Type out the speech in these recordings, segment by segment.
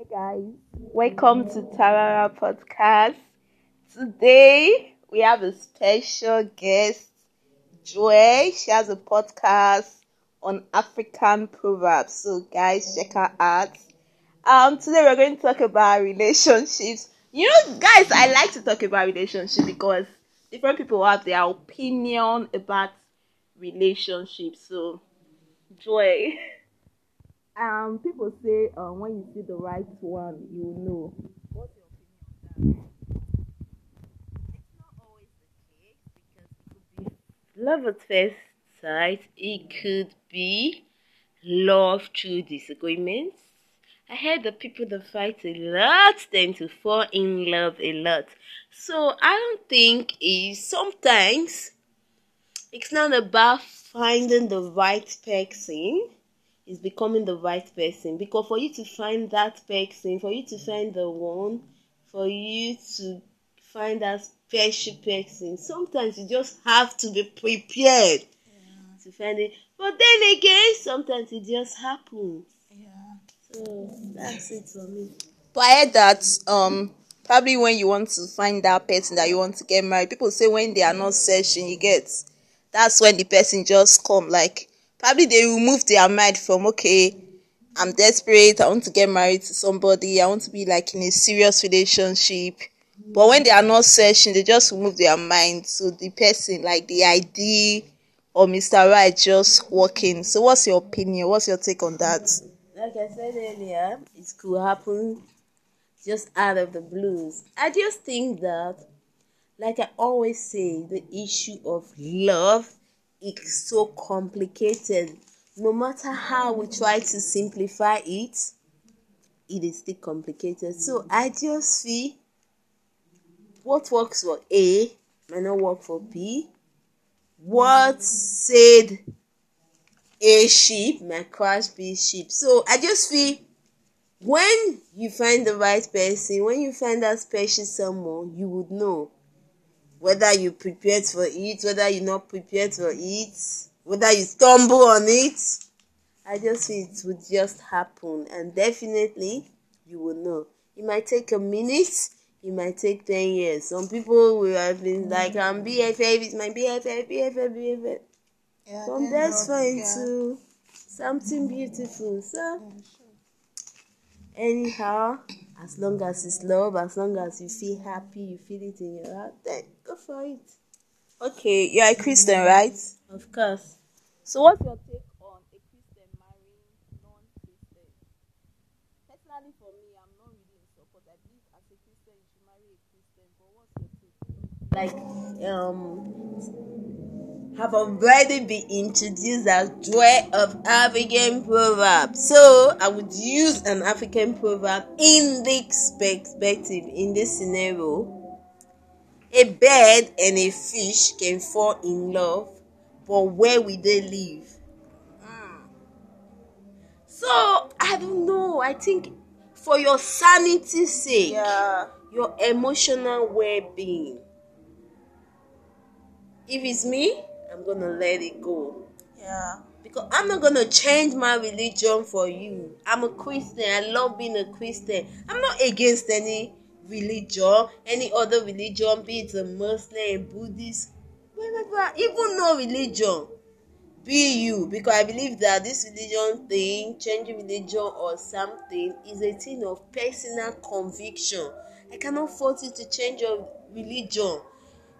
Hey guys, welcome to Tarara Podcast. Today we have a special guest, Joy. She has a podcast on African proverbs. So guys, check her out. Um, today we're going to talk about relationships. You know, guys, I like to talk about relationships because different people have their opinion about relationships. So, Joy. Um, people say um, when you see the right one, you know. What's your opinion on that? It's not always the case because it could be love at first sight. It could be love through disagreements. I heard that people that fight a lot tend to fall in love a lot. So I don't think it's sometimes it's not about finding the right person is becoming the right person. Because for you to find that person for you to find the one for you to find that special person sometimes you just have to be prepared yeah. to find it. But then again sometimes it just happens. Yeah. So that's it for me. But i heard that um probably when you want to find that person that you want to get married people say when they are not searching you get that's when the person just come like probably they remove their mind from okay i'm desperate i want to get married to somebody i want to be like in a serious relationship. But when they are not searching they just remove their mind. So the person like the idea or mr right just walking so what's your opinion? What's your take on that? Like i said earlier it could happen just out of the blues. I just think that like i always say the issue of love it's so complicated. No matter how we try to simplify it, it is still complicated. So I just feel what works for A may not work for B. What said A sheep might crash B sheep. So I just feel when you find the right person, when you find that special someone, you would know whether you prepared for it, whether you're not prepared for it, whether you stumble on it. I just feel it would just happen, and definitely you will know. It might take a minute, it might take 10 years. Some people will have been like, I'm BFF, it's my BFF, BFF, BFF. Yeah, From that's fine to something beautiful. So, anyhow, as long as it's love, as long as you feel happy, you feel it in your heart, then go for it. Okay, you're a Christian, right? Of course. So, what's your take on a Christian marrying non-Christian? Personally, for me, I'm not really in support. I believe as a Christian, you should marry a Christian. But what's your take? Like, um, have already been introduced as joy of African proverb. So I would use an African proverb in this perspective, in this scenario. A bird and a fish can fall in love, but where will they live? Mm. So I don't know. I think for your sanity's sake, yeah. your emotional well-being. If it's me, I'm gonna let it go. Yeah. Because I'm not gonna change my religion for you. I'm a Christian. I love being a Christian. I'm not against any religion, any other religion, be it a Muslim, Buddhist, whatever, even no religion. Be you, because I believe that this religion thing, changing religion or something, is a thing of personal conviction. I cannot force you to change your religion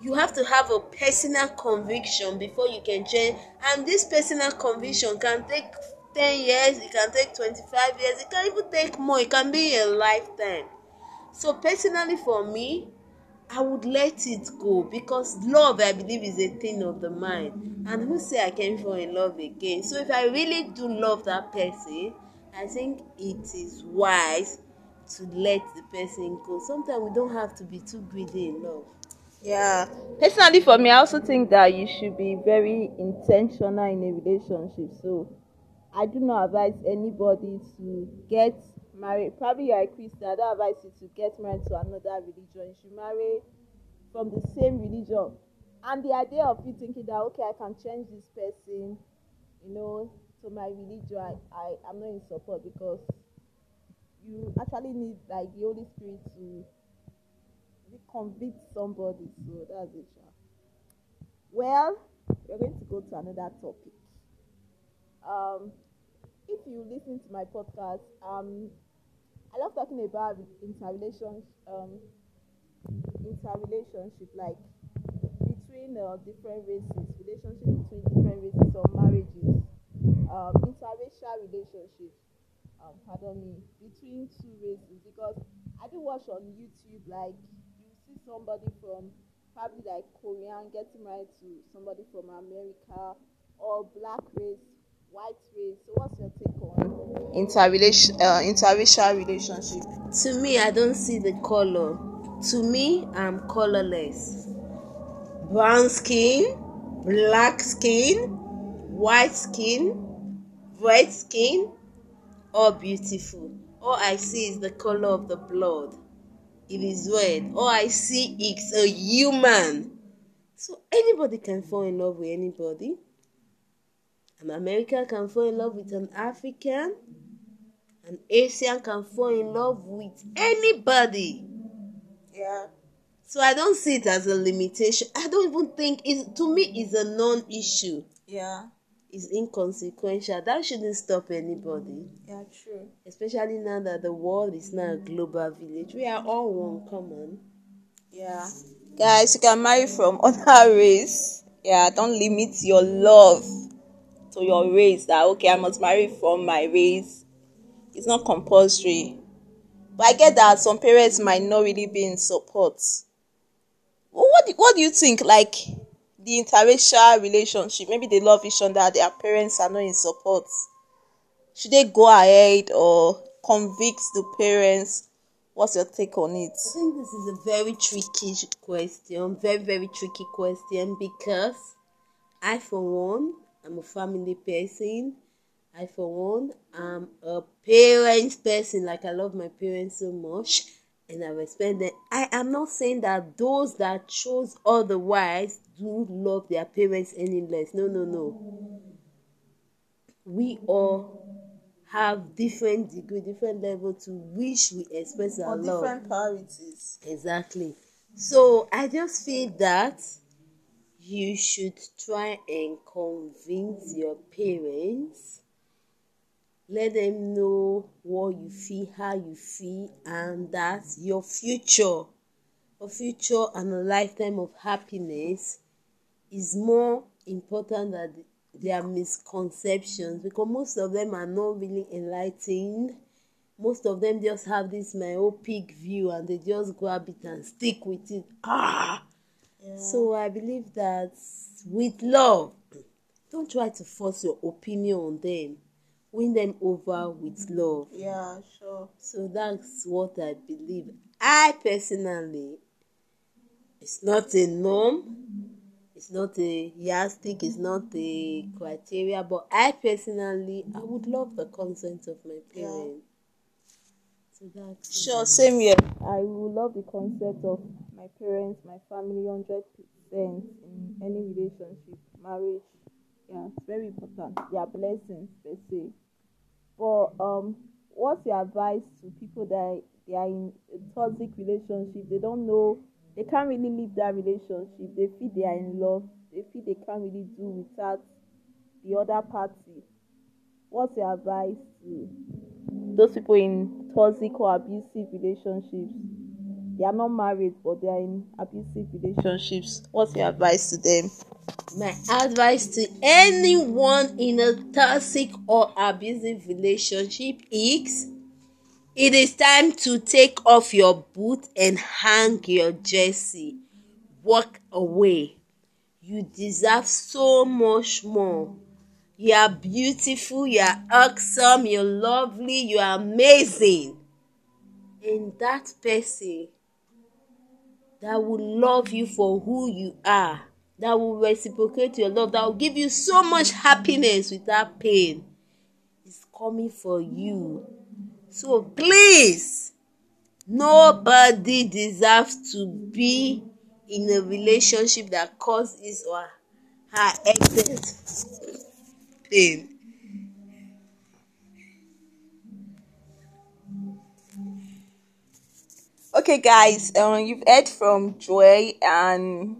you have to have a personal conviction before you can change. And this personal conviction can take 10 years it can take 25 years it can even take more it can be a lifetime. So personally for me i would let it go because love i believe is a thing of the mind. And who say i can fall in love again? So if i really do love that person i think it is wise to let the person go. Sometimes we don't have to be too greedy in love yeah. Personally, for me, I also think that you should be very intentional in a relationship. So, I do not advise anybody to get married. Probably you're a Christian. I don't advise you to get married to another religion. You should marry from the same religion. And the idea of you thinking that okay, I can change this person, you know, to my religion, I, I I'm not in support because you actually need like the Holy Spirit to convict somebody. So that's it. Well, we're going to go to another topic. Um, if you listen to my podcast, um, I love talking about interrelationship, um, interrelationship like between uh, different races, relationship between different races or marriages, um, interracial relationships. Um, pardon me, between two races because I do watch on YouTube like somebody from probably like Korean getting married to somebody from America or black race, white race. So what's your take on interrelation uh, interracial relationship? To me, I don't see the color. To me, I'm colorless. Brown skin, black skin, white skin, red skin, all beautiful. All I see is the color of the blood. It is red. All I see is a human. So anybody can fall in love with anybody. An American can fall in love with an African. An Asian can fall in love with anybody. Yeah. So I don't see it as a limitation. I don't even think it to me it's a non-issue. Yeah. It's inconsequential. That shouldn't stop anybody. Yeah, true. Especially now that the world is now a global village. We are all one common. Yeah. Guys, you can marry from other race. Yeah, don't limit your love to your race. That okay, I must marry from my race. It's not compulsory. But I get that some parents might not really be in support. What do, what do you think? Like the interracial relationship, maybe they love each other, their parents are not in support. Should they go ahead or convict the parents? What's your take on it? I think this is a very tricky question, very, very tricky question because I, for one, I'm a family person. I, for one, i'm a parents person. Like, I love my parents so much and I respect them. I am not saying that those that chose otherwise do love their parents any less. No, no, no. We all have different degree, different level to which we express our or love. different priorities. Exactly. So I just feel that you should try and convince your parents. Let them know what you feel, how you feel, and that your future, a future and a lifetime of happiness is more important than their misconceptions because most of them are not really enlightened. Most of them just have this myopic view and they just grab it and stick with it. Ah! Yeah. So I believe that with love, don't try to force your opinion on them. Win them over with love. Yeah, sure. So that's what I believe. I personally, it's not a norm, it's not a yardstick, it's not a criteria, but I personally, I would love the consent of my parents. So that's Sure, same here. I would love the concept of my parents, my family, hundred percent in any relationship, marriage. Yeah, it's very important. They are blessings per se. But um, what's your advice to people that they are in a toxic relationship? They don't know. They can't really leave that relationship. They feel they are in love. They feel they can't really do without the other party. What's your advice to those people in toxic or abusive relationships? They are not married, but they are in abusive relationships. What's your advice to them? My advice to anyone in a toxic or abusive relationship is it is time to take off your boot and hang your jersey. Walk away. You deserve so much more. You are beautiful, you are awesome, you're lovely, you are amazing. And that person that will love you for who you are, that will reciprocate your love, that will give you so much happiness without pain, is coming for you. So please, nobody deserves to be in a relationship that causes or her excess pain. Okay, guys, um, you've heard from Joy, and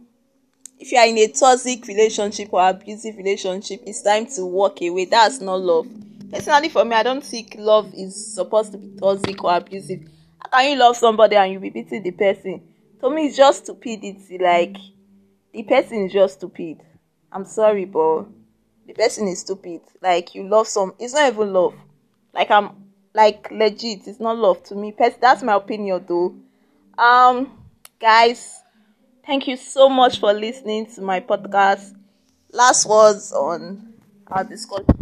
if you are in a toxic relationship or abusive relationship, it's time to walk away. That's not love. Personally, for me, I don't think love is supposed to be toxic or abusive. How can you love somebody and you be beating the person? To me, it's just stupidity. Like the person is just stupid. I'm sorry, but the person is stupid. Like you love some, it's not even love. Like I'm like legit, it's not love to me. That's my opinion, though. Um, guys, thank you so much for listening to my podcast. Last words on our discussion.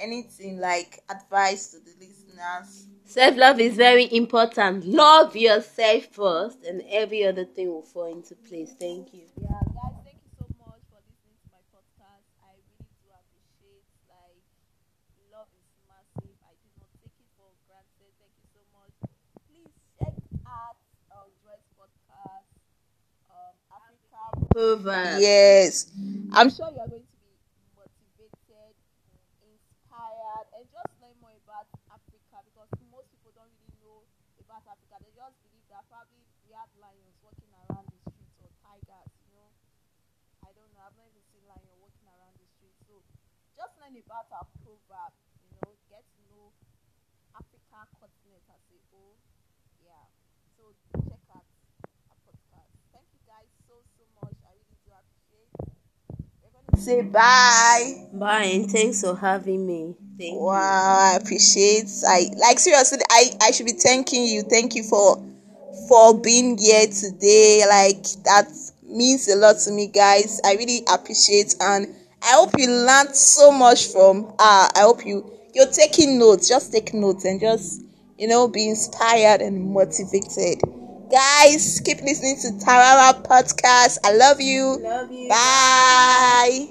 Anything like advice to the listeners? Self love is very important. Love yourself first, and every other thing will fall into place. Thank you. Yeah, guys, thank you so much for listening to my podcast. I really do appreciate. Like, love is massive. I do not take it for granted. Thank you so much. Please check out our Joy's podcast, um, Africa. Yes, I'm sure you're going to be motivated, inspired, and just learn more about Africa because most people don't really know about Africa. They just believe that probably we have lions walking around the streets or tigers, you know. I don't know. I've not even seen lion walking around the streets. So just learn about our proverb, you know, get to know Africa continent as a whole. Yeah. So check out our podcast. Thank you guys so so much. I really do appreciate. We're gonna say bye. Bye, and thanks for having me. Thank wow, you. I appreciate. I like seriously. I I should be thanking you. Thank you for for being here today. Like that means a lot to me, guys. I really appreciate and I hope you learned so much from. Uh, I hope you you're taking notes. Just take notes and just you know be inspired and motivated. Guys, keep listening to Tarara podcast. I love you. Love you. Bye.